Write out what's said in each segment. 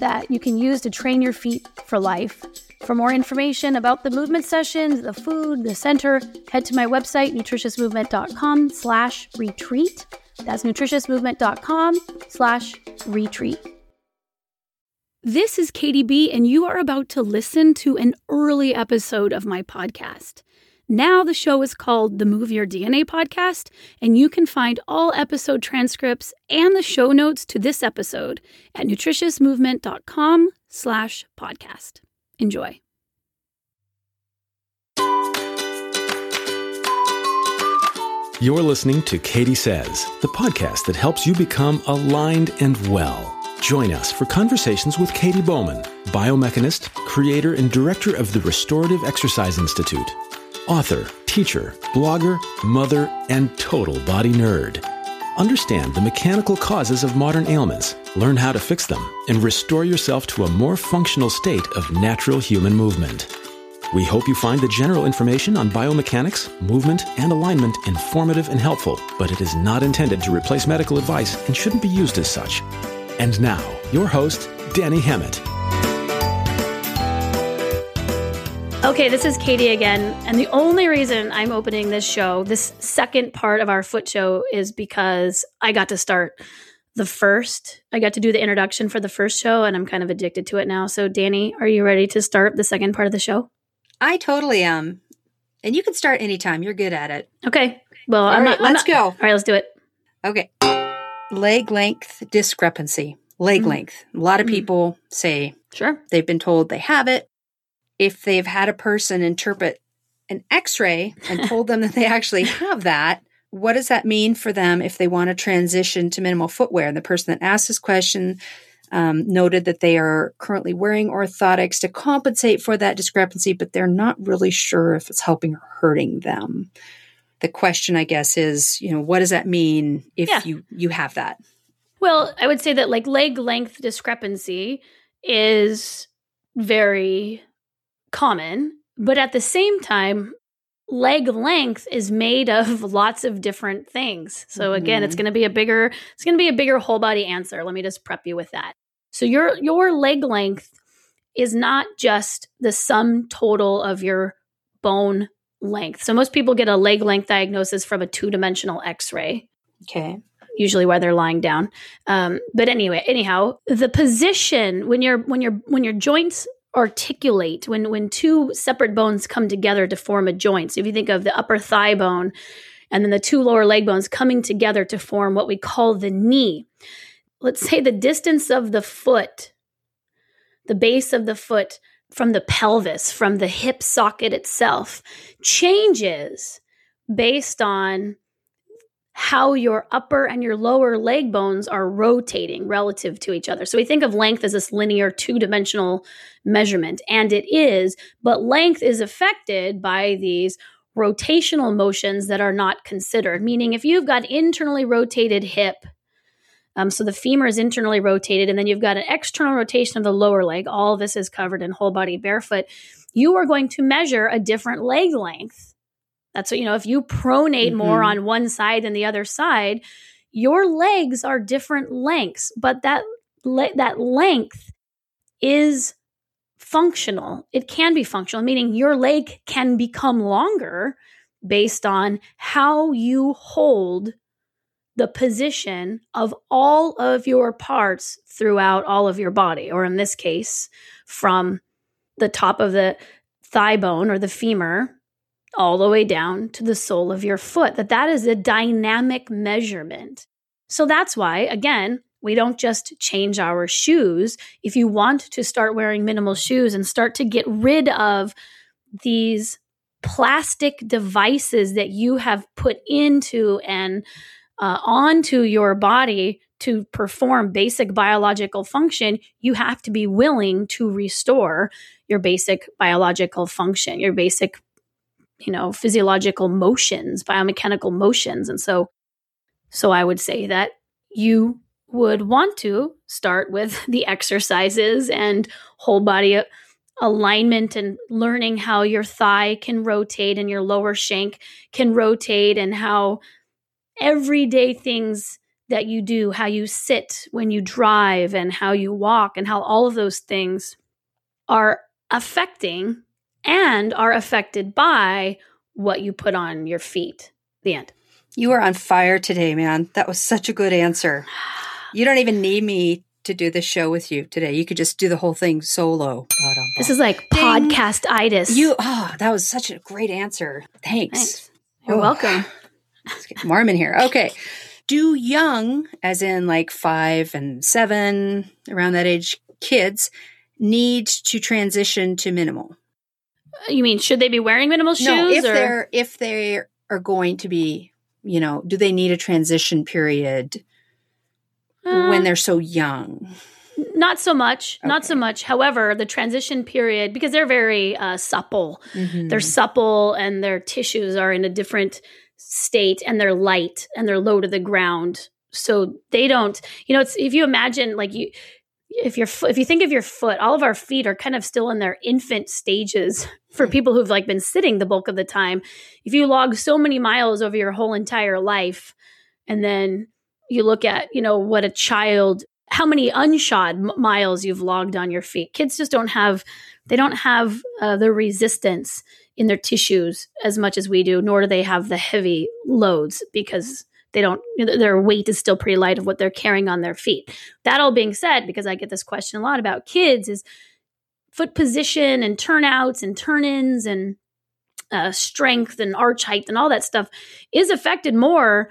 that you can use to train your feet for life. For more information about the movement sessions, the food, the center, head to my website, nutritiousmovement.com slash retreat. That's nutritiousmovement.com slash retreat. This is Katy B, and you are about to listen to an early episode of my podcast. Now the show is called the Move Your DNA podcast, and you can find all episode transcripts and the show notes to this episode at nutritiousmovement.com slash podcast. Enjoy. You're listening to Katy Says, the podcast that helps you become aligned and well. Join us for conversations with Katy Bowman, biomechanist, creator, and director of the Restorative Exercise Institute, author, teacher, blogger, mother, and total body nerd. Understand the mechanical causes of modern ailments, learn how to fix them, and restore yourself to a more functional state of natural human movement. We hope you find the general information on biomechanics, movement, and alignment informative and helpful, but it is not intended to replace medical advice and shouldn't be used as such. And now, your host, Dani Hammett. Okay, this is Katy again. And the only reason I'm opening this show, this second part of our foot show, is because I got to start the first. I got to do the introduction for the first show, and I'm kind of addicted to it now. So, Dani, are you ready to start the second part of the show? I totally am. And you can start anytime. You're good at it. Okay. Well, All I'm right, not. I'm let's not- go. All right, let's do it. Okay. Leg length discrepancy. Leg Mm. length. A lot of Mm. people say Sure. they've been told they have it. If they've had a person interpret an x ray and told them that they actually have that, what does that mean for them if they want to transition to minimal footwear? And the person that asked this question um, noted that they are currently wearing orthotics to compensate for that discrepancy, but they're not really sure if it's helping or hurting them. The question, I guess, is, you know, what does that mean if Yeah. you you have that? Well, I would say that like leg length discrepancy is very common, but at the same time, leg length is made of lots of different things. So again, it's Mhm. going to be a bigger it's going to be a bigger whole body answer. Let me just prep you with that. So your your leg length is not just the sum total of your bone length. So most people get a leg length diagnosis from a two-dimensional x-ray Okay. usually while they're lying down. Um, but anyway, anyhow, the position when your when your when your joints articulate, when when two separate bones come together to form a joint. So if you think of the upper thigh bone and then the two lower leg bones coming together to form what we call the knee. Let's say the distance of the foot, the base of the foot from the pelvis, from the hip socket itself, changes based on how your upper and your lower leg bones are rotating relative to each other. So we think of length as this linear two dimensional measurement, and it is, but length is affected by these rotational motions that are not considered. Meaning, if you've got internally rotated hip, um, so the femur is internally rotated, and then you've got an external rotation of the lower leg, all this is covered in whole body barefoot, you are going to measure a different leg length that's what, you know, if you pronate more Mhm. on one side than the other side, your legs are different lengths, but that le- that length is functional. It can be functional, meaning your leg can become longer based on how you hold the position of all of your parts throughout all of your body, or in this case, from the top of the thigh bone or the femur all the way down to the sole of your foot that that is a dynamic measurement. So that's why again we don't just change our shoes. If you want to start wearing minimal shoes and start to get rid of these plastic devices that you have put into and uh, onto your body to perform basic biological function, you have to be willing to restore your basic biological function, your basic, you know, physiological motions, biomechanical motions. And so, so I would say that you would want to start with the exercises and whole body uh, alignment and learning how your thigh can rotate and your lower shank can rotate and how everyday things that you do, how you sit when you drive, and how you walk, and how all of those things are affecting and are affected by what you put on your feet. The end. You are on fire today, man. That was such a good answer. You don't even need me to do the show with you today. You could just do the whole thing solo. This is like podcast itis. You oh, that was such a great answer. Thanks. Thanks. You're Oh. welcome. Let's get warm in here. Okay. Do young, as in like five and seven, around that age, kids need to transition to minimal? You mean should they be wearing minimal shoes? no, if or? they're if they are going to be, you know, do they need a transition period Uh, when they're so young? not so much, not so much. However, the transition period because they're very uh, supple, Mhm. they're supple and their tissues are in a different state and they're light and they're low to the ground so they don't you know it's if you imagine like you if your foot if you think of your foot all of our feet are kind of still in their infant stages for people who've like been sitting the bulk of the time. If you log so many miles over your whole entire life and then you look at you know what a child how many unshod m- miles you've logged on your feet. Kids just don't have they don't have uh, the resistance in their tissues as much as we do nor do they have the heavy loads because they don't their weight is still pretty light of what they're carrying on their feet that all being said because i get this question a lot about kids is foot position and turnouts and turn-ins and uh, strength and arch height and all that stuff is affected more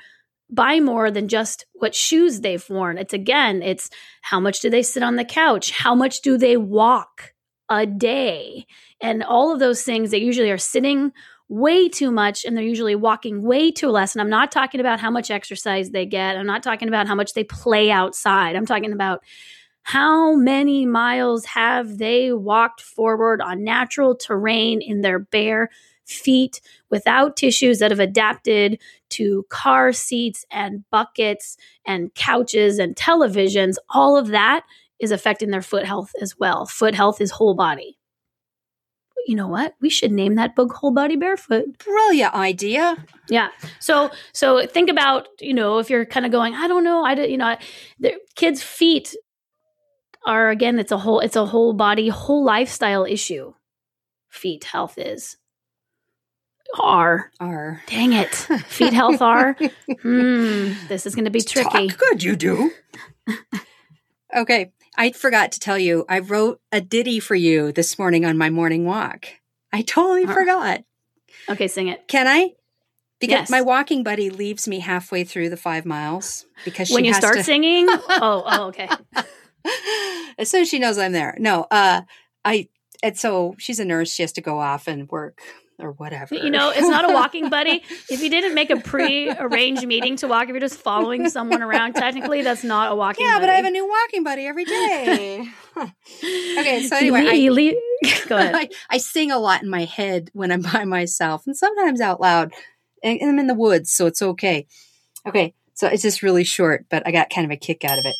by more than just what shoes they've worn. It's again, it's how much do they sit on the couch? How much do they walk a day? And all of those things, they usually are sitting way too much and they're usually walking way too less. And I'm not talking about how much exercise they get. I'm not talking about how much they play outside. I'm talking about how many miles have they walked forward on natural terrain in their bare feet without tissues that have adapted to car seats and buckets and couches and televisions, all of that is affecting their foot health as well. Foot health is whole body. You know what? We should name that book Whole Body Barefoot. Brilliant idea. Yeah. So so think about, you know, if you're kind of going, I don't know, I don't, you know, the kids' feet are again, it's a whole it's a whole body, whole lifestyle issue. Feet health is. Are. Are Dang it. Feet health are. Hmm. This is going to be tricky. Talk good, you do. okay, I forgot to tell you. I wrote a ditty for you this morning on my morning walk. I totally Uh. forgot. Okay, sing it. Can I? Because Yes. my walking buddy leaves me halfway through the five miles because When you start to, singing? Oh, oh, okay. as soon as she knows I'm there. No, uh, I and so she's a nurse. She has to go off and work or whatever. You know, it's not a walking buddy. If you didn't make a pre-arranged meeting to walk, if you're just following someone around, technically that's not a walking buddy. yeah, buddy. but I have a new walking buddy every day. okay, so anyway, You I, le- go ahead. I, I sing a lot in my head when I'm by myself and sometimes out loud. And I'm in the woods, so it's okay. Okay, so it's just really short, but I got kind of a kick out of it.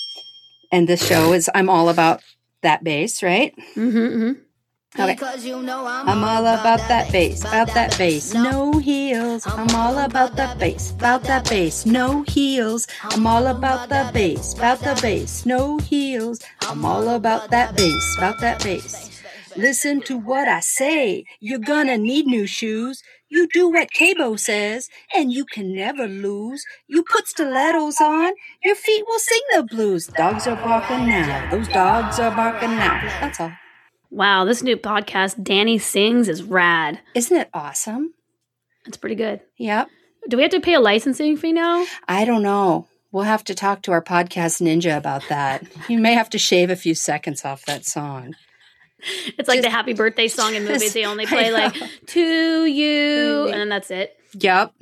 And this show is I'm all about that bass, right? hmm Okay. I'm all about that bass, about that bass, no heels. I'm all about that bass, about that bass, no heels. I'm all about the bass, about the bass, no heels. I'm all about that bass, about that bass. Listen to what I say. You're gonna need new shoes. You do what Cabo says, and you can never lose. You put stilettos on, your feet will sing the blues. Dogs are barking now. Those dogs are barking now. That's all. Wow, this new podcast, Dani Sings, is rad. Isn't it awesome? It's pretty good. Yep. Do we have to pay a licensing fee now? I don't know. We'll have to talk to our podcast ninja about that. you may have to shave a few seconds off that song. It's like Just- the happy birthday song in movies. They only play like to you, and then that's it. Yep.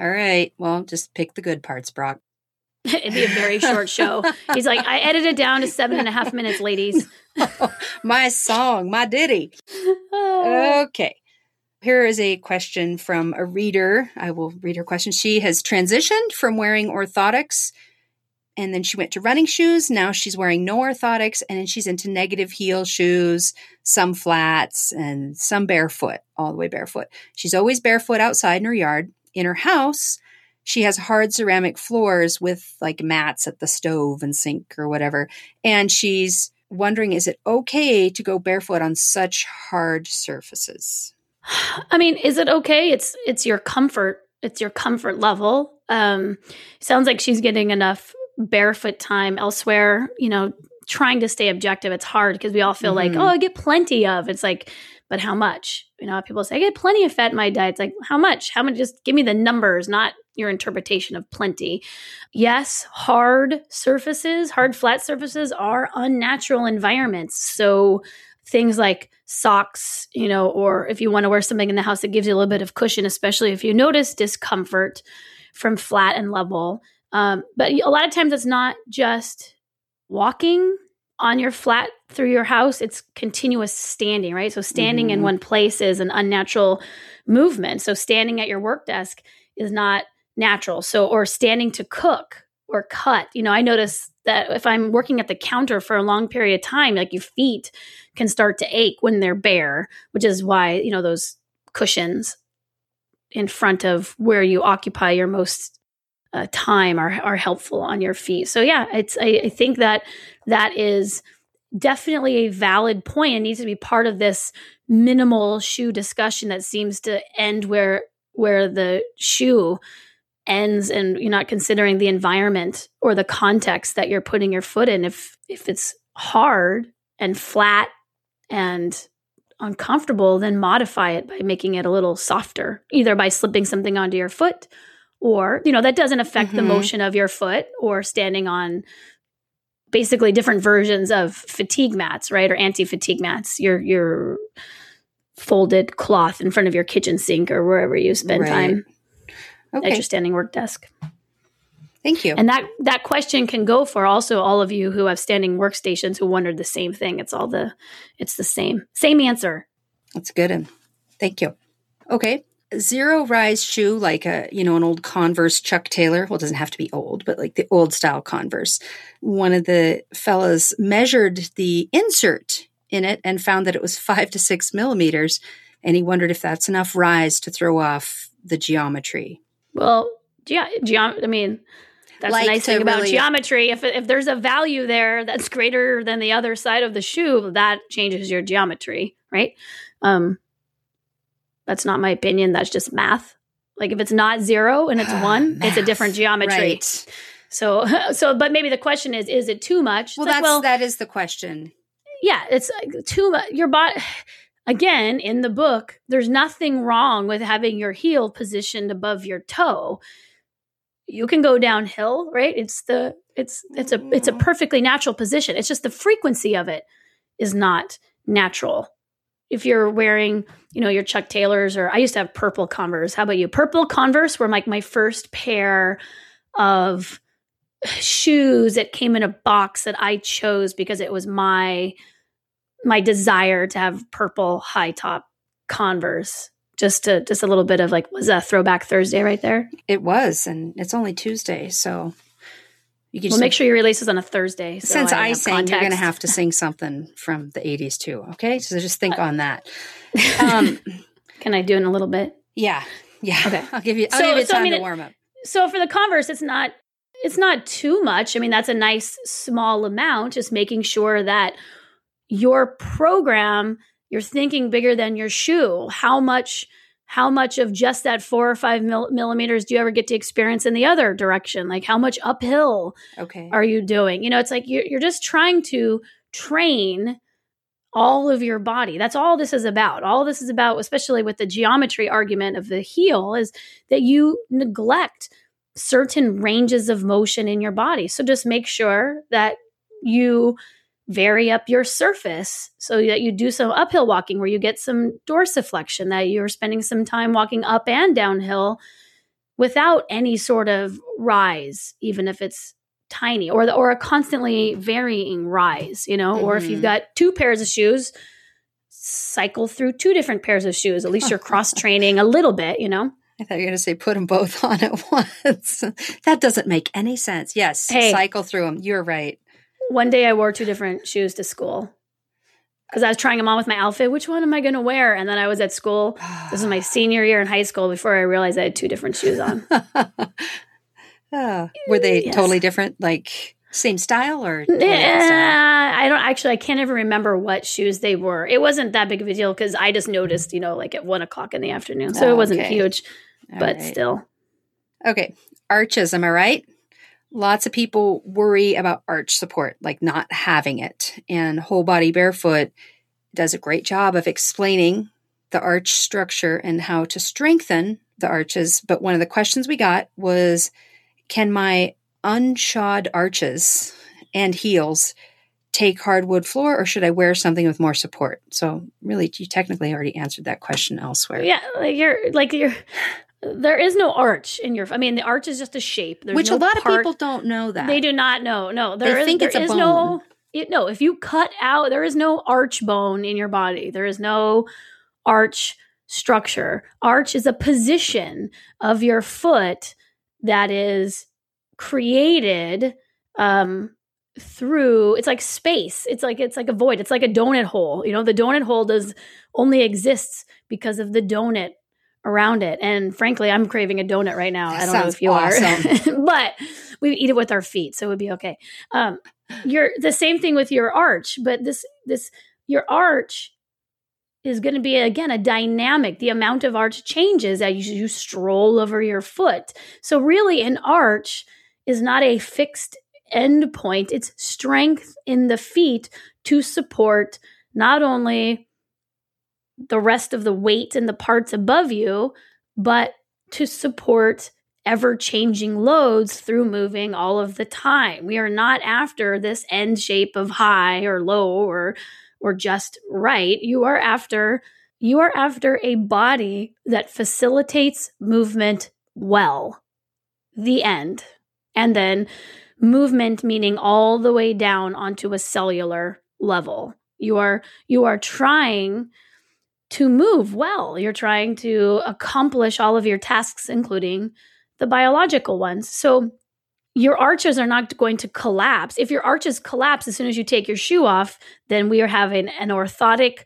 All right. Well, just pick the good parts, Brock. It'd be a very short show. He's like, I edited it down to seven and a half minutes, ladies. my song, my ditty. Okay. Here is a question from a reader. I will read her question. She has transitioned from wearing orthotics and then she went to running shoes. Now she's wearing no orthotics and then she's into negative heel shoes, some flats, and some barefoot, all the way barefoot. She's always barefoot outside in her yard. In her house, she has hard ceramic floors with like mats at the stove and sink or whatever. And she's wondering is it okay to go barefoot on such hard surfaces? I mean, is it okay? It's it's your comfort. It's your comfort level. Um, sounds like she's getting enough barefoot time elsewhere. You know, trying to stay objective. It's hard because we all feel like, Mhm. oh, I get plenty of. It's like, but how much? You know, people say I get plenty of fat in my diet. It's like, how much? How much? Just give me the numbers, not your interpretation of plenty. Yes, hard surfaces, hard flat surfaces are unnatural environments. So things like socks, you know, or if you want to wear something in the house that gives you a little bit of cushion, especially if you notice discomfort from flat and level. Um, but a lot of times it's not just walking on your flat through your house, it's continuous standing, right? So standing in Mhm. one place is an unnatural movement. So standing at your work desk is not natural. So, or standing to cook or cut. You know, I notice that if I'm working at the counter for a long period of time, like your feet can start to ache when they're bare, which is why, you know, those cushions in front of where you occupy your most uh, time are, are helpful on your feet. So yeah, it's, I, I think that that is definitely a valid point and needs to be part of this minimal shoe discussion that seems to end where, where the shoe ends and you're not considering the environment or the context that you're putting your foot in if if it's hard and flat and uncomfortable then modify it by making it a little softer either by slipping something onto your foot or you know that doesn't affect the Mhm. motion of your foot or standing on basically different versions of fatigue mats right or anti-fatigue mats your your folded cloth in front of your kitchen sink or wherever you spend Right. time at your standing work desk. Thank you. And that that question can go for also all of you who have standing workstations who wondered the same thing. It's all the it's the same. Same answer. That's good. And thank you. Okay. Zero rise shoe, like a, you know, an old Converse Chuck Taylor. Well, it doesn't have to be old, but like the old style Converse. One of the fellas measured the insert in it and found that it was five to six millimeters. And he wondered if that's enough rise to throw off the geometry. Well, ge- geom- I mean, that's Like the nice thing about really- geometry. If if there's a value there that's greater than the other side of the shoe, that changes your geometry, right? Um, that's not my opinion. That's just math. Like if it's not zero and it's ah, one, it's a different geometry. Right. So, so, but maybe the question is, is it too much? Well, like, that's, well, that is the question. yeah, it's too much. Your body, again, in the book, there's nothing wrong with having your heel positioned above your toe. You can go downhill, right? It's the, it's, it's a, it's a mm. perfectly natural position. It's just the frequency of it is not natural. If you're wearing, you know, your Chuck Taylors or I used to have purple Converse. How about you? Purple Converse were like my first pair of shoes that came in a box that I chose because it was my my desire to have purple high top Converse. Just to just a little bit of like was that throwback Thursday right there? It was, and it's only Tuesday. So You can Well, make sure you release this on a Thursday. so since I I have sang, you're going to have to sing something from the 80s too. Okay, so just think on that. Um, Can I do it in a little bit? yeah, yeah. Okay. I'll give you. I'll So- give you so, I time mean, to warm up. So for the Converse, it's not it's not too much. I mean, that's a nice small amount. Just making sure that your program, you're thinking bigger than your shoe. How much? How much of just that four or five mil- millimeters do you ever get to experience in the other direction? Like how much uphill Okay. are you doing? You know, it's like you're, you're just trying to train all of your body. That's all this is about. All this is about, especially with the geometry argument of the heel, is that you neglect certain ranges of motion in your body. So just make sure that you vary up your surface so that you do some uphill walking where you get some dorsiflexion, that you're spending some time walking up and downhill without any sort of rise, even if it's tiny or the, or a constantly varying rise, you know, or if you've Mhm. got two pairs of shoes, cycle through two different pairs of shoes. At least you're cross training a little bit, you know. I thought you were going to say put them both on at once. that doesn't make any sense. Yes, Hey. cycle through them. You're right. One day I wore two different shoes to school because I was trying them on with my outfit. Which one am I going to wear? And then I was at school. This was my senior year in high school before I realized I had two different shoes on. Ah, were they Yes. totally different? Like same style or style? Yeah, I don't actually. I can't even remember what shoes they were. It wasn't that big of a deal because I just noticed, you know, like at one o'clock in the afternoon, so Oh, it wasn't okay. huge, All but right. still. Okay. Arches, am I right? Lots of people worry about arch support, like not having it. And Whole Body Barefoot does a great job of explaining the arch structure and how to strengthen the arches. But one of the questions we got was Can my unshod arches and heels take hardwood floor, or should I wear something with more support? So, really, you technically already answered that question elsewhere. Yeah, like you're like you're. There is no arch in your. I mean, the arch is just a shape. There's Which no a lot part- of people don't know that. They do not know. No, there They is- think there it's a bone. no. It, no, if you cut out, there is no arch bone in your body. There is no arch structure. Arch is a position of your foot that is created um, through. It's like space. It's like it's like a void. It's like a donut hole. You know, the donut hole does only exists because of the donut around it. And frankly, I'm craving a donut right now. That I don't know if you awesome. are, but we eat it with our feet, so it would be okay. Um, you're the same thing with your arch, but this this your arch is going to be again a dynamic. The amount of arch changes as you, you stroll over your foot. So really, an arch is not a fixed end point. It's strength in the feet to support not only the rest of the weight and the parts above you, but to support ever changing loads through moving all of the time. We are not after this end shape of high or low or or just right. You are after you are after a body that facilitates movement well. The end. And then movement meaning all the way down onto a cellular level. You are you are trying to move well. You're trying to accomplish all of your tasks including the biological ones. So your arches are not going to collapse. If your arches collapse as soon as you take your shoe off, then we are having an orthotic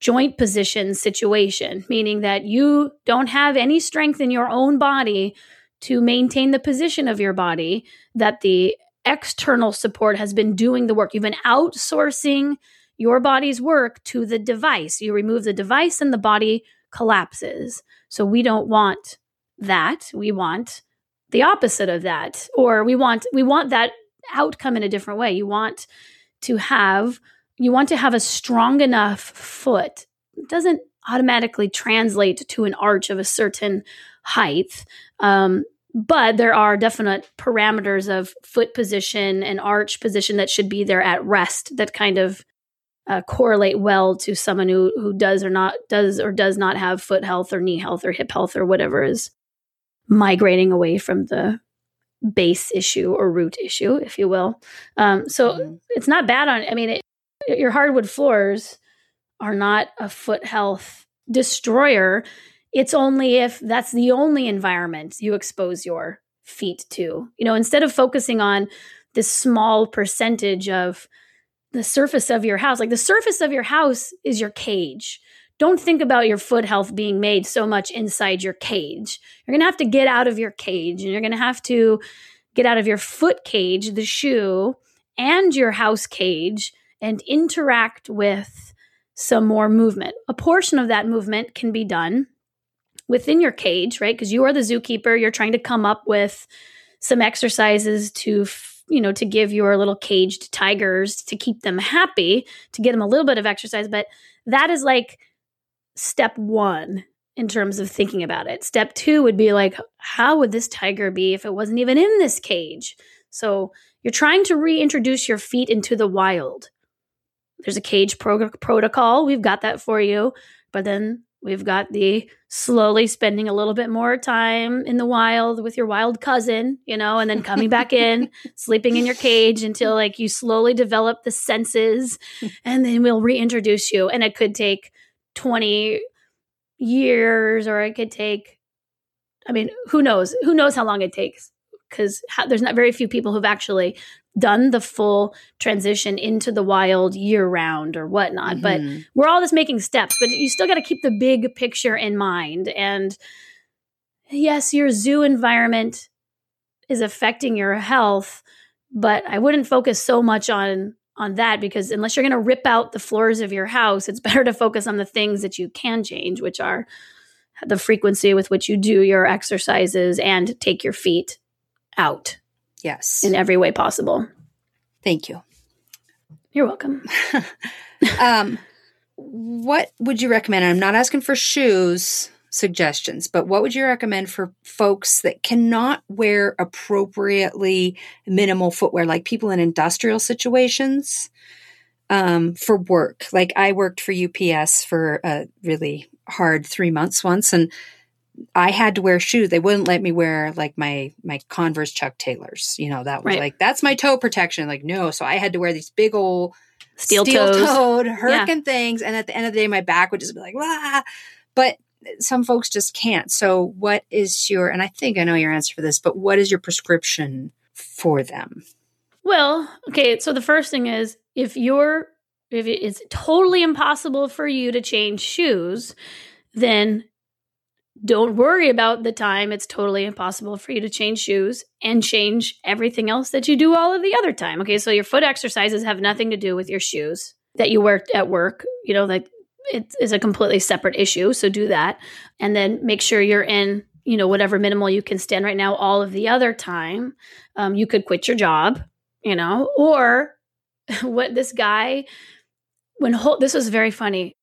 joint position situation, meaning that you don't have any strength in your own body to maintain the position of your body, that the external support has been doing the work. You've been outsourcing your body's work to the device. You remove the device and the body collapses. So we don't want that. We want the opposite of that. Or we want we want that outcome in a different way. You want to have you want to have a strong enough foot. It doesn't automatically translate to an arch of a certain height. Um, but there are definite parameters of foot position and arch position that should be there at rest that kind of uh, correlate well to someone who who does or not does or does not have foot health or knee health or hip health or whatever is migrating away from the base issue or root issue, if you will. Um, so Mhm. it's not bad on. I mean, it, your hardwood floors are not a foot health destroyer. It's only if that's the only environment you expose your feet to. You know, instead of focusing on this small percentage of the surface of your house, like the surface of your house is your cage. Don't think about your foot health being made so much inside your cage. You're going to have to get out of your cage and you're going to have to get out of your foot cage, the shoe, and your house cage and interact with some more movement. A portion of that movement can be done within your cage, right? Because you are the zookeeper. You're trying to come up with some exercises to, you know, to give your little caged tigers to keep them happy, to get them a little bit of exercise. But that is like step one in terms of thinking about it. Step two would be like, how would this tiger be if it wasn't even in this cage? So you're trying to reintroduce your feet into the wild. There's a cage pro- protocol. We've got that for you. But then We've got the slowly spending a little bit more time in the wild with your wild cousin, you know, and then coming back in, sleeping in your cage until like you slowly develop the senses and then we'll reintroduce you. And it could take 20 years or it could take, I mean, who knows? Who knows how long it takes? Because there's not very few people who've actually done the full transition into the wild year round or whatnot. Mm-hmm. But we're all just making steps, but you still got to keep the big picture in mind. And yes, your zoo environment is affecting your health, but I wouldn't focus so much on on that because unless you're going to rip out the floors of your house, it's better to focus on the things that you can change, which are the frequency with which you do your exercises and take your feet out. Yes. In every way possible. Thank you. You're welcome. um, what would you recommend? I'm not asking for shoes suggestions, but what would you recommend for folks that cannot wear appropriately minimal footwear, like people in industrial situations um, for work? Like I worked for UPS for a really hard three months once, and I had to wear shoes. They wouldn't let me wear like my my Converse Chuck Taylors. You know, that was right. like that's my toe protection. Like no, so I had to wear these big old steel toed hurricane yeah. things, and at the end of the day, my back would just be like ah. But some folks just can't. So, what is your? And I think I know your answer for this, but what is your prescription for them? Well, okay. So the first thing is if you're if it's totally impossible for you to change shoes, then don't worry about the time it's totally impossible for you to change shoes and change everything else that you do all of the other time. Okay, so your foot exercises have nothing to do with your shoes that you wear at work. You know, like it is a completely separate issue. So do that. And then make sure you're in, you know, whatever minimal you can stand right now all of the other time. Um, you could quit your job, you know, or what this guy, when whole, this was very funny.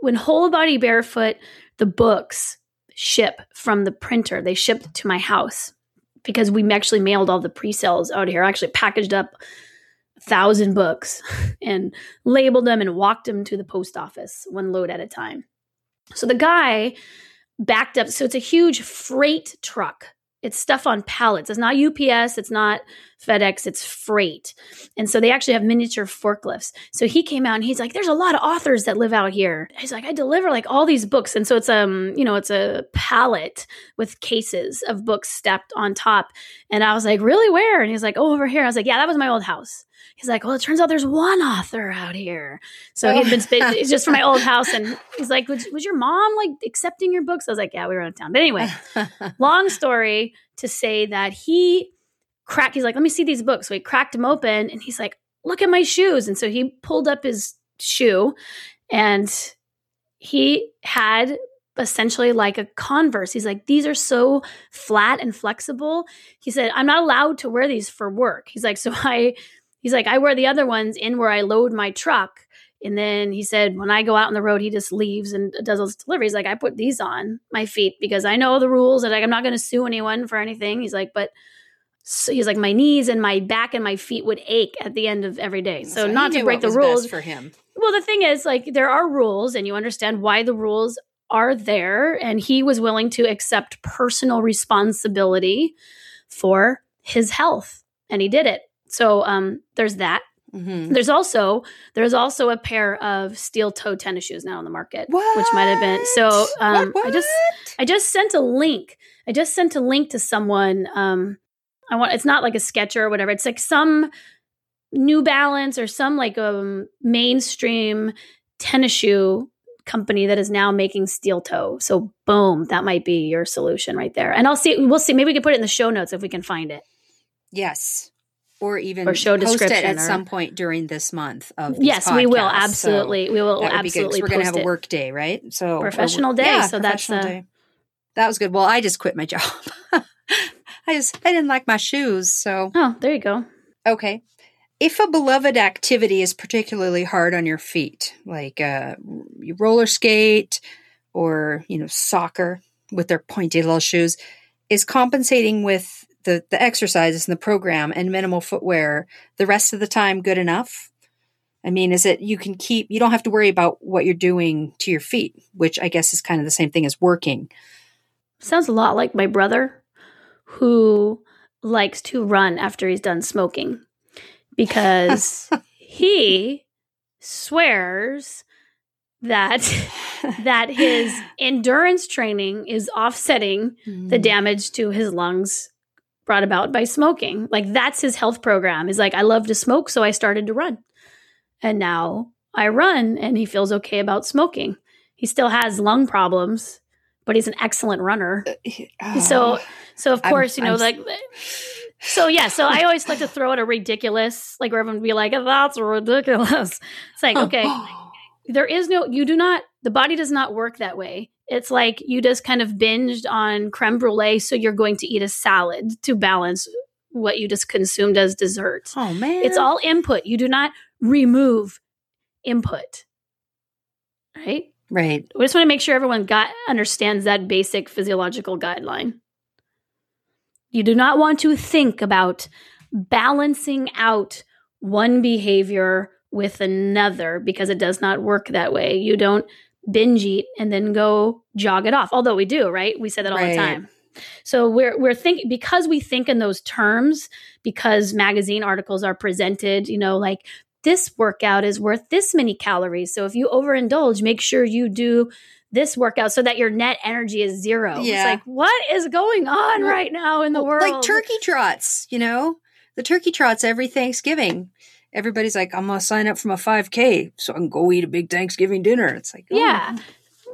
When Whole Body Barefoot, the books ship from the printer. They shipped to my house because we actually mailed all the pre-sales out here. I actually packaged up a thousand books and labeled them and walked them to the post office one load at a time. So the guy backed up. So it's a huge freight truck it's stuff on pallets. It's not UPS, it's not FedEx, it's freight. And so they actually have miniature forklifts. So he came out and he's like, there's a lot of authors that live out here. He's like, I deliver like all these books. And so it's um, you know, it's a pallet with cases of books stacked on top. And I was like, really where? And he's like, oh, over here. I was like, yeah, that was my old house he's like, well, it turns out there's one author out here. So oh. he'd been spit, oh. it's just from my old house. And he's like, was, was, your mom like accepting your books? I was like, yeah, we were out of town. But anyway, long story to say that he cracked, he's like, let me see these books. So he cracked them open and he's like, look at my shoes. And so he pulled up his shoe and he had essentially like a converse he's like these are so flat and flexible he said i'm not allowed to wear these for work he's like so i he's like, I wear the other ones in where I load my truck. And then he said, when I go out on the road, he just leaves and does those deliveries. Like, I put these on my feet because I know the rules and like, I'm not going to sue anyone for anything. He's like, but so he's like, my knees and my back and my feet would ache at the end of every day. So, so not to break the rules for him. Well, the thing is, like, there are rules and you understand why the rules are there. And he was willing to accept personal responsibility for his health. And he did it. So um, there's that. Mm-hmm. There's also there's also a pair of steel toe tennis shoes now on the market, what? which might have been so. Um, what, what? I just I just sent a link. I just sent a link to someone um, I want it's not like a Sketcher or whatever. It's like some New Balance or some like um mainstream tennis shoe company that is now making steel toe. So boom, that might be your solution right there. And I'll see we'll see maybe we can put it in the show notes if we can find it. Yes. Or even Or show post it description at or- some point during this month of Yes, we will podcasts. So absolutely. we will that would be good 'cause absolutely we're going to have a work day, right? So Professional work- day, Yeah, so that's, professional uh, day. That was good. Well, I just quit my job. I just I didn't like my shoes, so Oh, there you go. Okay. If a beloved activity is particularly hard on your feet, like uh, you roller skate or you know soccer with their pointy little shoes, is compensating with the the exercises and the program and minimal footwear the rest of the time good enough? I mean, is it you can keep you don't have to worry about what you're doing to your feet, which I guess is kind of the same thing as working. Sounds a lot like my brother who likes to run after he's done smoking because he swears that that his endurance training is offsetting the hmm. damage to his lungs brought about by smoking. Like that's his health program. Is like I love to smoke so I started to run. And now I run and he feels okay about smoking. He still has lung problems, but he's an excellent runner. Uh, so, oh, so of I'm- course, you know, I'm like, so yeah. So I always like to throw out a ridiculous, like where everyone would be like, oh, "That's ridiculous." It's like, okay, there is no, you do not, the body does not work that way. It's like you just kind of binged on creme brulee, so you're going to eat a salad to balance what you just consumed as dessert. Oh man, It's all input. You do not remove input. Right? right. We just want to make sure everyone got understands that basic physiological guideline. You do not want to think about balancing out one behavior with another because it does not work that way. You don't binge eat and then go jog it off. Although we do, right? We say that all Right. the time. So we're we're thinking because we think in those terms because magazine articles are presented, you know, like this workout is worth this many calories. So if you overindulge, make sure you do this workout so that your net energy is zero. Yeah. It's like what is going on right now in the world? Like turkey trots, you know, the turkey trots every Thanksgiving. Everybody's like, I'm gonna sign up for my 5K so I can go eat a big Thanksgiving dinner. It's like, oh, Yeah.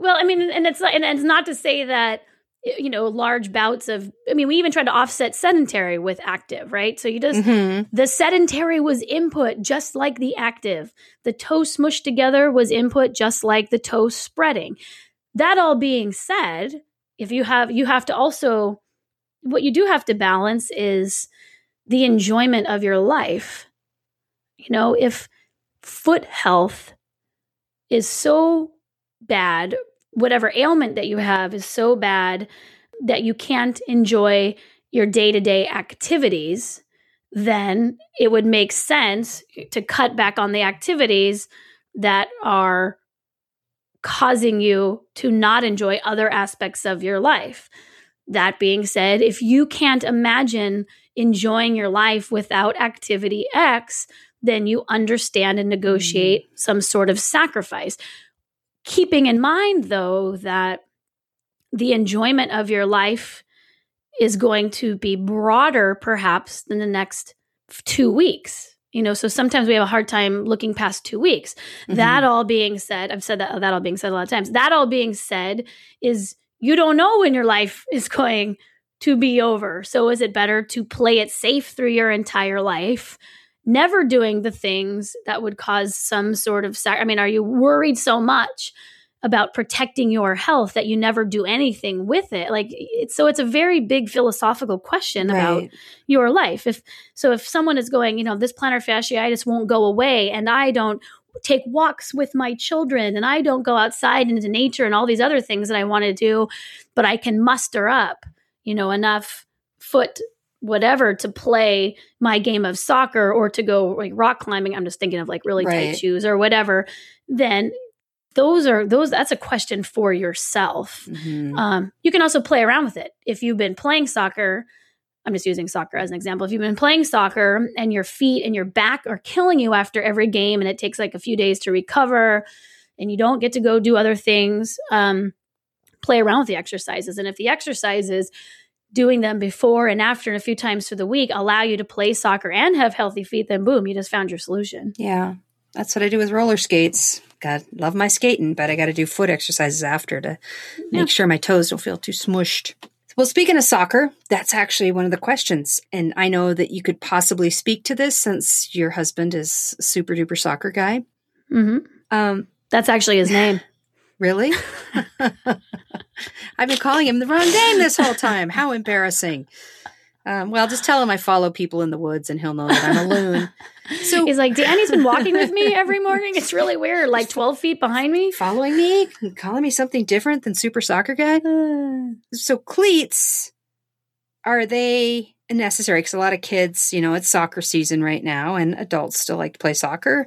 Well, I mean, and it's not, and it's not to say that you know large bouts of. I mean, we even tried to offset sedentary with active, right? So you just mhm. the sedentary was input just like the active. The toe smushed together was input just like the toe spreading. That all being said, if you have you have to also what you do have to balance is the enjoyment of your life. You know, if foot health is so bad, whatever ailment that you have is so bad that you can't enjoy your day-to-day activities, then it would make sense to cut back on the activities that are causing you to not enjoy other aspects of your life. That being said, if you can't imagine enjoying your life without activity X, then you understand and negotiate some sort of sacrifice. Keeping in mind, though, that the enjoyment of your life is going to be broader, perhaps, than the next two weeks. You know, so sometimes we have a hard time looking past two weeks. Mhm. That all being said, I've said that that all being said a lot of times. That all being said is you don't know when your life is going to be over. So is it better to play it safe through your entire life? Never doing the things that would cause some sort of sac- I mean, are you worried so much about protecting your health that you never do anything with it? Like it's so it's a very big philosophical question about your life. If so, if someone is going, you know, this plantar fasciitis won't go away, and I don't take walks with my children, and I don't go outside into nature and all these other things that I want to do, but I can muster up, you know, enough foot whatever to play my game of soccer or to go like rock climbing i'm just thinking of like really tight shoes or whatever then those are those that's a question for yourself Mhm. um, you can also play around with it. If you've been playing soccer, I'm just using soccer as an example. If you've been playing soccer and your feet and your back are killing you after every game and it takes like a few days to recover and you don't get to go do other things, um, play around with the exercises. And if the exercises doing them before and after and a few times through the week allow you to play soccer and have healthy feet, then boom, you just found your solution. Yeah. That's what I do with roller skates. God, love my skating, but I got to do foot exercises after to Yeah. make sure my toes don't feel too smushed. Well, speaking of soccer, that's actually one of the questions. And I know that you could possibly speak to this since your husband is a super duper soccer guy. hmm Um, That's actually his name. Really? I've been calling him the wrong name this whole time. How embarrassing. Um, well, just tell him I follow people in the woods and he'll know that I'm a loon. So He's like, Dani's been walking with me every morning. It's really weird, like 12 feet behind me. following me, calling me something different than super soccer guy. so cleats are they necessary because a lot of kids you know it's soccer season right now and adults still like to play soccer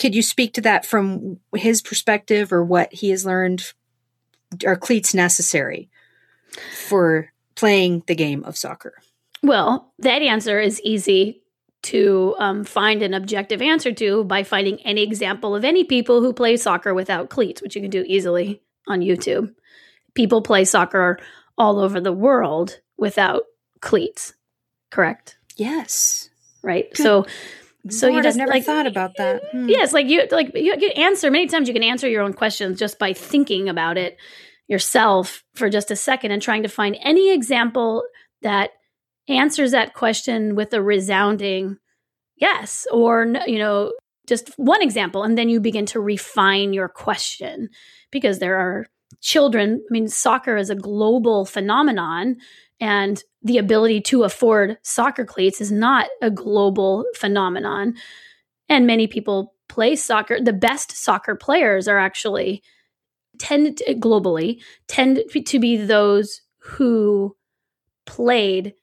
could you speak to that from his perspective or what he has learned are cleats necessary for playing the game of soccer Well, that answer is easy to um, find an objective answer to by finding any example of any people who play soccer without cleats, which you can do easily on YouTube. People play soccer all over the world without cleats, correct? yes Right. So, so you just I've never like thought about that Hmm. Yes, like you like you, you answer many times you can answer your own questions just by thinking about it yourself for just a second and trying to find any example that answers that question with a resounding yes or you know just one example and then you begin to refine your question because there are children i mean soccer is a global phenomenon and the ability to afford soccer cleats is not a global phenomenon. And many people play soccer the best soccer players are actually tend to, globally tend to be those who played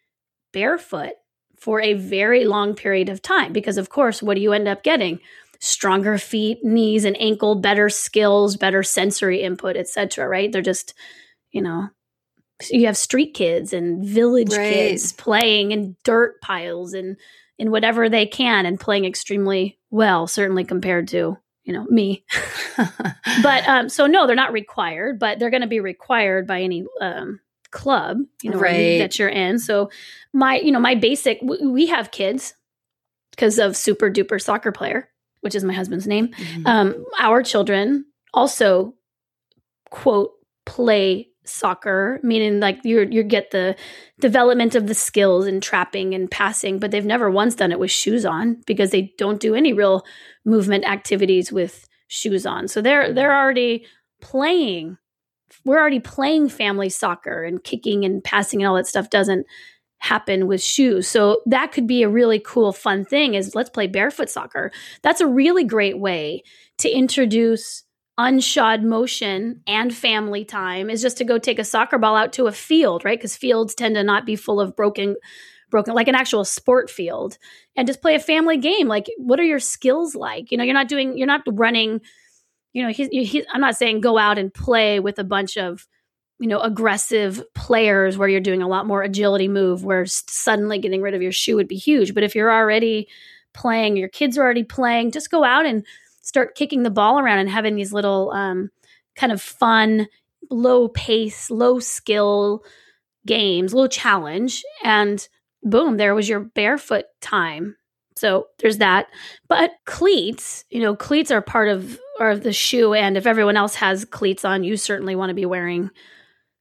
barefoot for a very long period of time because of course what do you end up getting stronger feet knees and ankle better skills better sensory input etc right they're just you know you have street kids and village Right. kids playing in dirt piles and in whatever they can and playing extremely well certainly compared to you know me but um so no they're not required but they're going to be required by any um club you know Right. that you're in so my you know my basic w- we have kids because of super duper soccer player which is my husband's name Mhm. um our children also quote play soccer meaning like you you get the development of the skills in trapping and passing but they've never once done it with shoes on because they don't do any real movement activities with shoes on so they're they're already playing we're already playing family soccer and kicking and passing and all that stuff doesn't happen with shoes so that could be a really cool fun thing is let's play barefoot soccer that's a really great way to introduce unshod motion and family time is just to go take a soccer ball out to a field, right? Because fields tend to not be full of broken, broken, like an actual sport field, and just play a family game. Like, what are your skills like? You know, you're not doing, you're not running. You know, he's, he, I'm not saying go out and play with a bunch of, you know, aggressive players where you're doing a lot more agility move, where suddenly getting rid of your shoe would be huge. But if you're already playing, your kids are already playing, just go out and start kicking the ball around and having these little um, kind of fun, low pace, low skill games, low challenge, and boom, there was your barefoot time. So there's that. But cleats, you know, cleats are part of are the shoe, and if everyone else has cleats on, you certainly want to be wearing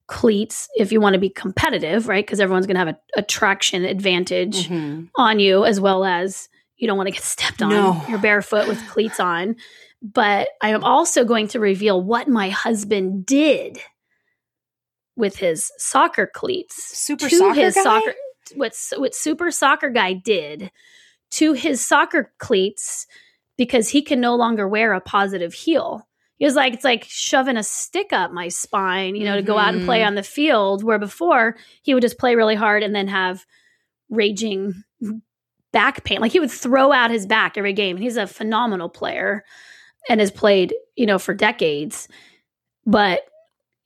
cleats if you want to be competitive, right? Because everyone's going to have a, a traction advantage Mhm. on you as well as you don't want to get stepped on. No. You're barefoot with cleats on. But I am also going to reveal what my husband did with his soccer cleats. Super to soccer his guy? soccer what what super soccer guy did to his soccer cleats because he can no longer wear a positive heel. He was like, it's like shoving a stick up my spine, you know, to go out and play Mhm. on the field. Where before he would just play really hard and then have raging back pain. Like he would throw out his back every game. He's a phenomenal player and has played, you know, for decades. But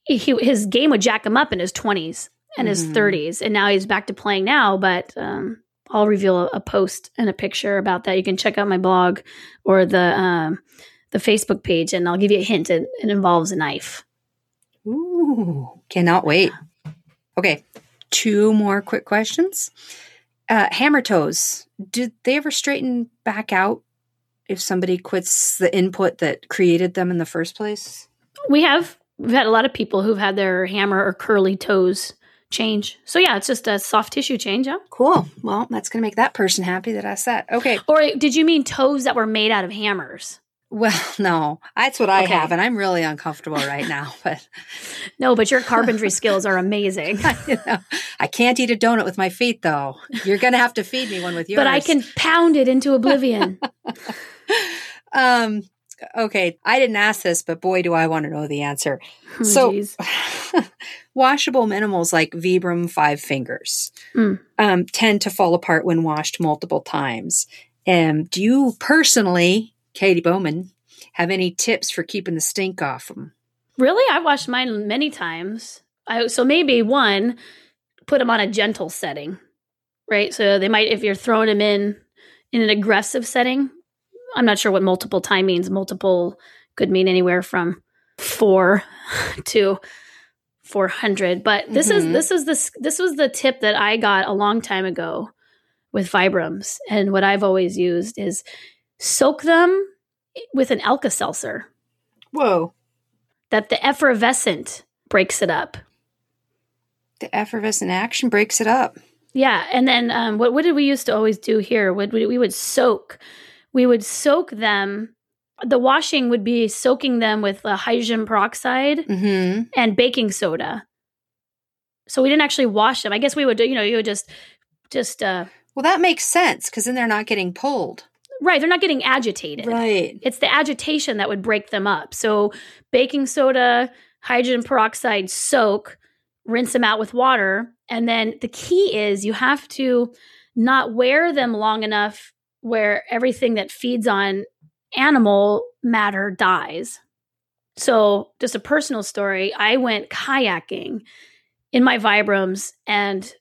he, his game would jack him up in his 20s and his Mhm. 30s. And now he's back to playing now. But um, I'll reveal a, a post and a picture about that. You can check out my blog or the um, the Facebook page, and I'll give you a hint. It, it involves a knife. Ooh, cannot wait. Okay, two more quick questions. Uh, hammer toes, did they ever straighten back out if somebody quits the input that created them in the first place? We have we've had a lot of people who've had their hammer or curly toes change. So yeah, it's just a soft tissue change. Yeah. Cool. Well, that's going to make that person happy that I said. Okay. Or did you mean toes that were made out of hammers? Well, no, that's what I Okay. have, and I'm really uncomfortable right now. But No, but your carpentry skills are amazing. you know, I can't eat a donut with my feet, though. You're going to have to feed me one with yours. but I can pound it into oblivion. Um. Okay, I didn't ask this, but boy, do I want to know the answer. Oh, So- Washable minimals like Vibram Five Fingers Mm. um, tend to fall apart when washed multiple times. Um, do you personally, Katy Bowman, have any tips for keeping the stink off them? Really? I've washed mine many times. I, so maybe one, put them on a gentle setting, right? So they might, if you're throwing them in in an aggressive setting, I'm not sure what multiple time means. Multiple could mean anywhere from four to 400. But this is Mhm. this is this this was the tip that I got a long time ago with Vibrams, and what I've always used is soak them with an Alka Seltzer Whoa, that the effervescent breaks it up. the effervescent action breaks it up. Yeah, and then um, what what did we used to always do here? Would we, we would soak, we would soak them. The washing would be soaking them with uh, hydrogen peroxide Mm-hmm. and baking soda. So we didn't actually wash them. I guess we would, do you know, you would just, just uh, Well, that makes sense because then they're not getting pulled. Right. They're not getting agitated. Right. It's the agitation that would break them up. So baking soda, hydrogen peroxide, soak, rinse them out with water. And then the key is you have to not wear them long enough where everything that feeds on animal matter dies. So, just a personal story I went kayaking in my Vibrams and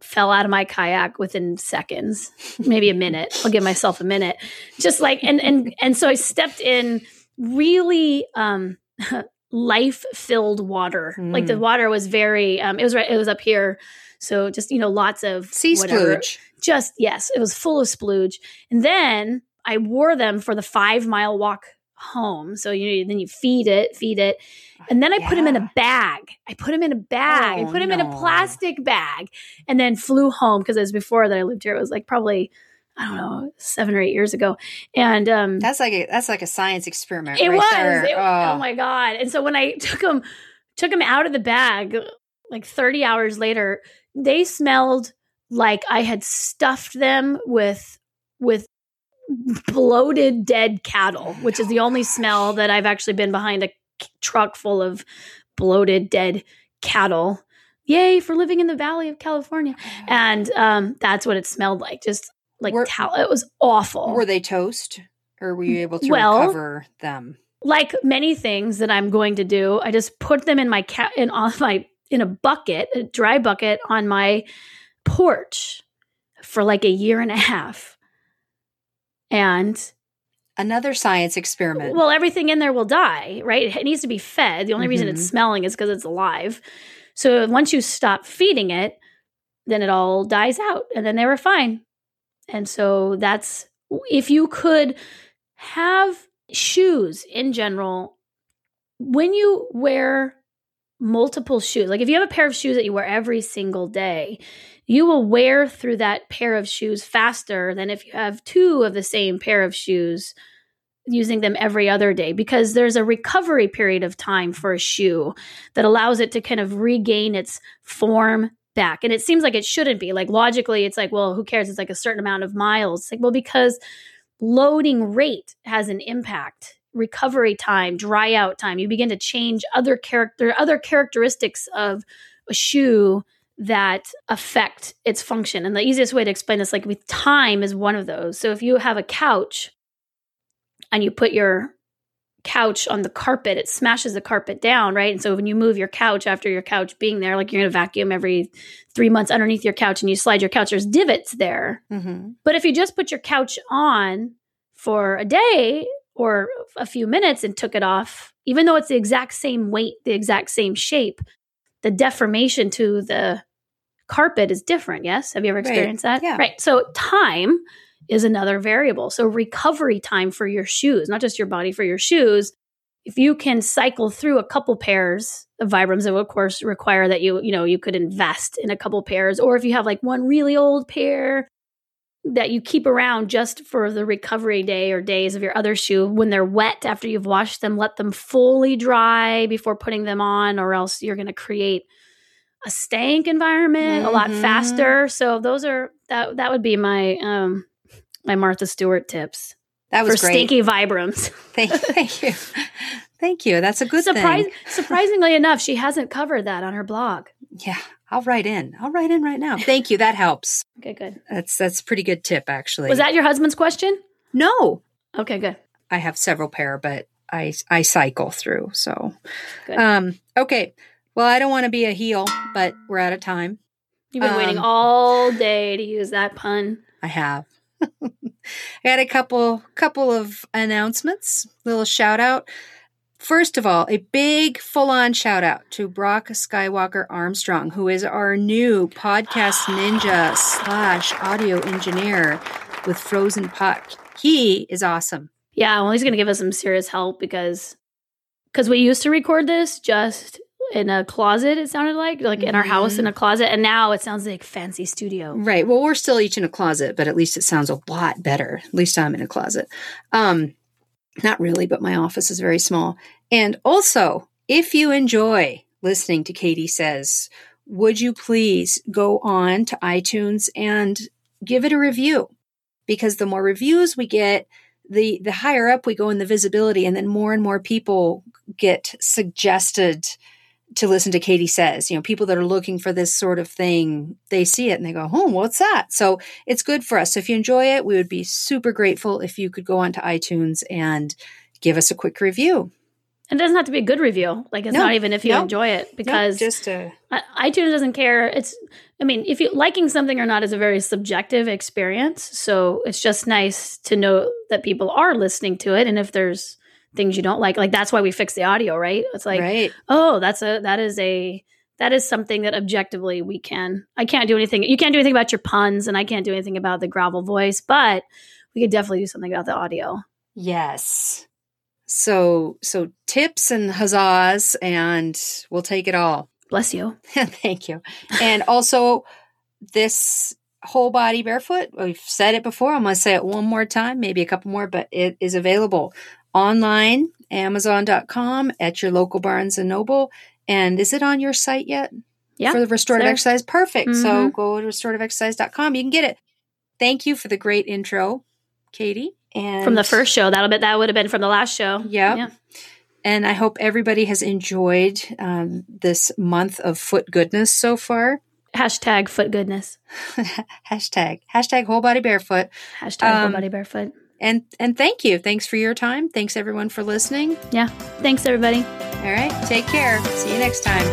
fell out of my kayak within seconds, maybe a minute. I'll give myself a minute. Just like and and and so I stepped in really um life-filled water. Like the Mm. water was very um it was right it was up here. So just you know lots of Sea whatever. splooge. Just yes, it was full of splooge. And then I wore them for the 5-mile walk home. So you then you feed it, feed it. And then I put him in a bag. I put him in a bag. Oh, I put him in a plastic bag and then flew home because it was before that I lived here. It was like probably, I don't know, seven or eight years ago. And um, That's like a that's like a science experiment. it right was. There. It- oh. oh my God. And so when I took him, took him out of the bag, like 30 hours later, they smelled like I had stuffed them with, with, bloated dead cattle which is the only smell that i've actually been behind a truck full of bloated dead cattle. Yay for living in the valley of california. And um, that's what it smelled like just like Were- it was awful. Were they toast, or were you able to Well- recover them? like many things that i'm going to do i just put them in my cat in on my in a bucket a dry bucket on my porch for like a year and a half and Another science experiment. Well, everything in there will die, right? It needs to be fed. The only reason it's Mhm. smelling is because it's alive. So once you stop feeding it, then it all dies out and then they were fine. And so that's if you could have shoes in general, when you wear multiple shoes, like if you have a pair of shoes that you wear every single day, you will wear through that pair of shoes faster than if you have two of the same pair of shoes using them every other day because there's a recovery period of time for a shoe that allows it to kind of regain its form back. And it seems like it shouldn't be. Like logically, it's like, well, who cares? It's like a certain amount of miles. It's like, well, because loading rate has an impact. Recovery time, dry out time. You begin to change other character, other characteristics of a shoe that affect its function. And the easiest way to explain this, like with time, is one of those. So if you have a couch and you put your couch on the carpet, it smashes the carpet down, right? And so when you move your couch after your couch being there, like you're going to vacuum every three months underneath your couch and you slide your couch, there's divots there. mm-hmm. But if you just put your couch on for a day or a few minutes and took it off, even though it's the exact same weight, the exact same shape, the deformation to the carpet is different. Yes. Have you ever Right. experienced that? Yeah. Right. So time is another variable. So recovery time for your shoes, not just your body, for your shoes. If you can cycle through a couple pairs of Vibrams, it will of course require that you, you know, you could invest in a couple pairs. Or if you have like one really old pair that you keep around just for the recovery day or days of your other shoe, when they're wet after you've washed them, let them fully dry before putting them on, or else you're going to create a stank environment a lot Mhm. faster. So those are that that would be my um my Martha Stewart tips That for was great. stinky Vibrams. Thank, thank you. Thank you. That's a good Surprise, thing. surprisingly enough, she hasn't covered that on her blog. Yeah, I'll write in. I'll write in right now. Thank you. That helps. Okay, good. That's that's a pretty good tip actually. Was that your husband's question? No. Okay, good. I have several pair, but I I cycle through. So Good. um okay. Well, I don't want to be a heel, but we're out of time. You've been waiting um, all day to use that pun. I have. I had a couple couple of announcements, little shout out. First of all, a big full on shout out to Brock Skywalker Armstrong, who is our new podcast ninja slash audio engineer with Frozen Puck. He is awesome. Yeah, well, he's going to give us some serious help because because we used to record this just in a closet. It sounded like like in our house in a closet, and now it sounds like fancy studio. Right. Well, we're still each in a closet, but at least it sounds a lot better. At least I'm in a closet. Um, not really, but my office is very small. And also, if you enjoy listening to Katy Says, would you please go on to iTunes and give it a review? Because the more reviews we get, the the higher up we go in the visibility, and then more and more people get suggested to listen to Katy Says. You know, people that are looking for this sort of thing, they see it and they go, "Oh, what's that?" So it's good for us. So if you enjoy it, we would be super grateful if you could go onto iTunes and give us a quick review. And it doesn't have to be a good review. Like it's No, not even if you no, enjoy it because just a iTunes doesn't care. It's, I mean, if you liking something or not is a very subjective experience. So it's just nice to know that people are listening to it. And if there's things you don't like, like that's why we fix the audio, right? It's like, right. oh, that's a, that is a, that is something that objectively we can, I can't do anything. You can't do anything about your puns and I can't do anything about the gravel voice, but we could definitely do something about the audio. Yes. So so tips and huzzas, and we'll take it all. Bless you. Thank you. And also, this whole body barefoot, we've said it before. I'm going to say it one more time, maybe a couple more, but it is available online, Amazon.com, at your local Barnes and Noble. And is it on your site yet? Yeah. For the restorative exercise? Perfect. So Mhm. go to restorativeexercise.com. You can get it. Thank you for the great intro, Katy. And From the first show, that'll be, that would have been from the last show. Yep. Yeah. And I hope everybody has enjoyed um, this month of foot goodness so far. Hashtag foot goodness. hashtag hashtag whole body barefoot. Hashtag whole Um, body barefoot. And and thank you. Thanks for your time. Thanks everyone for listening. Yeah. Thanks, everybody. All right. Take care. See you next time.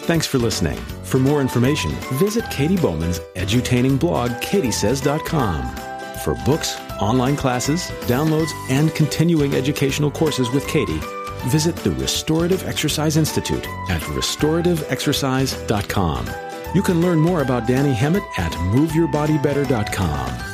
Thanks for listening. For more information, visit Katy Bowman's edutaining blog, katysays.com. For books, online classes, downloads, and continuing educational courses with Katy, visit the Restorative Exercise Institute at restorativeexercise.com. You can learn more about Dani Hammett at moveyourbodybetter.com.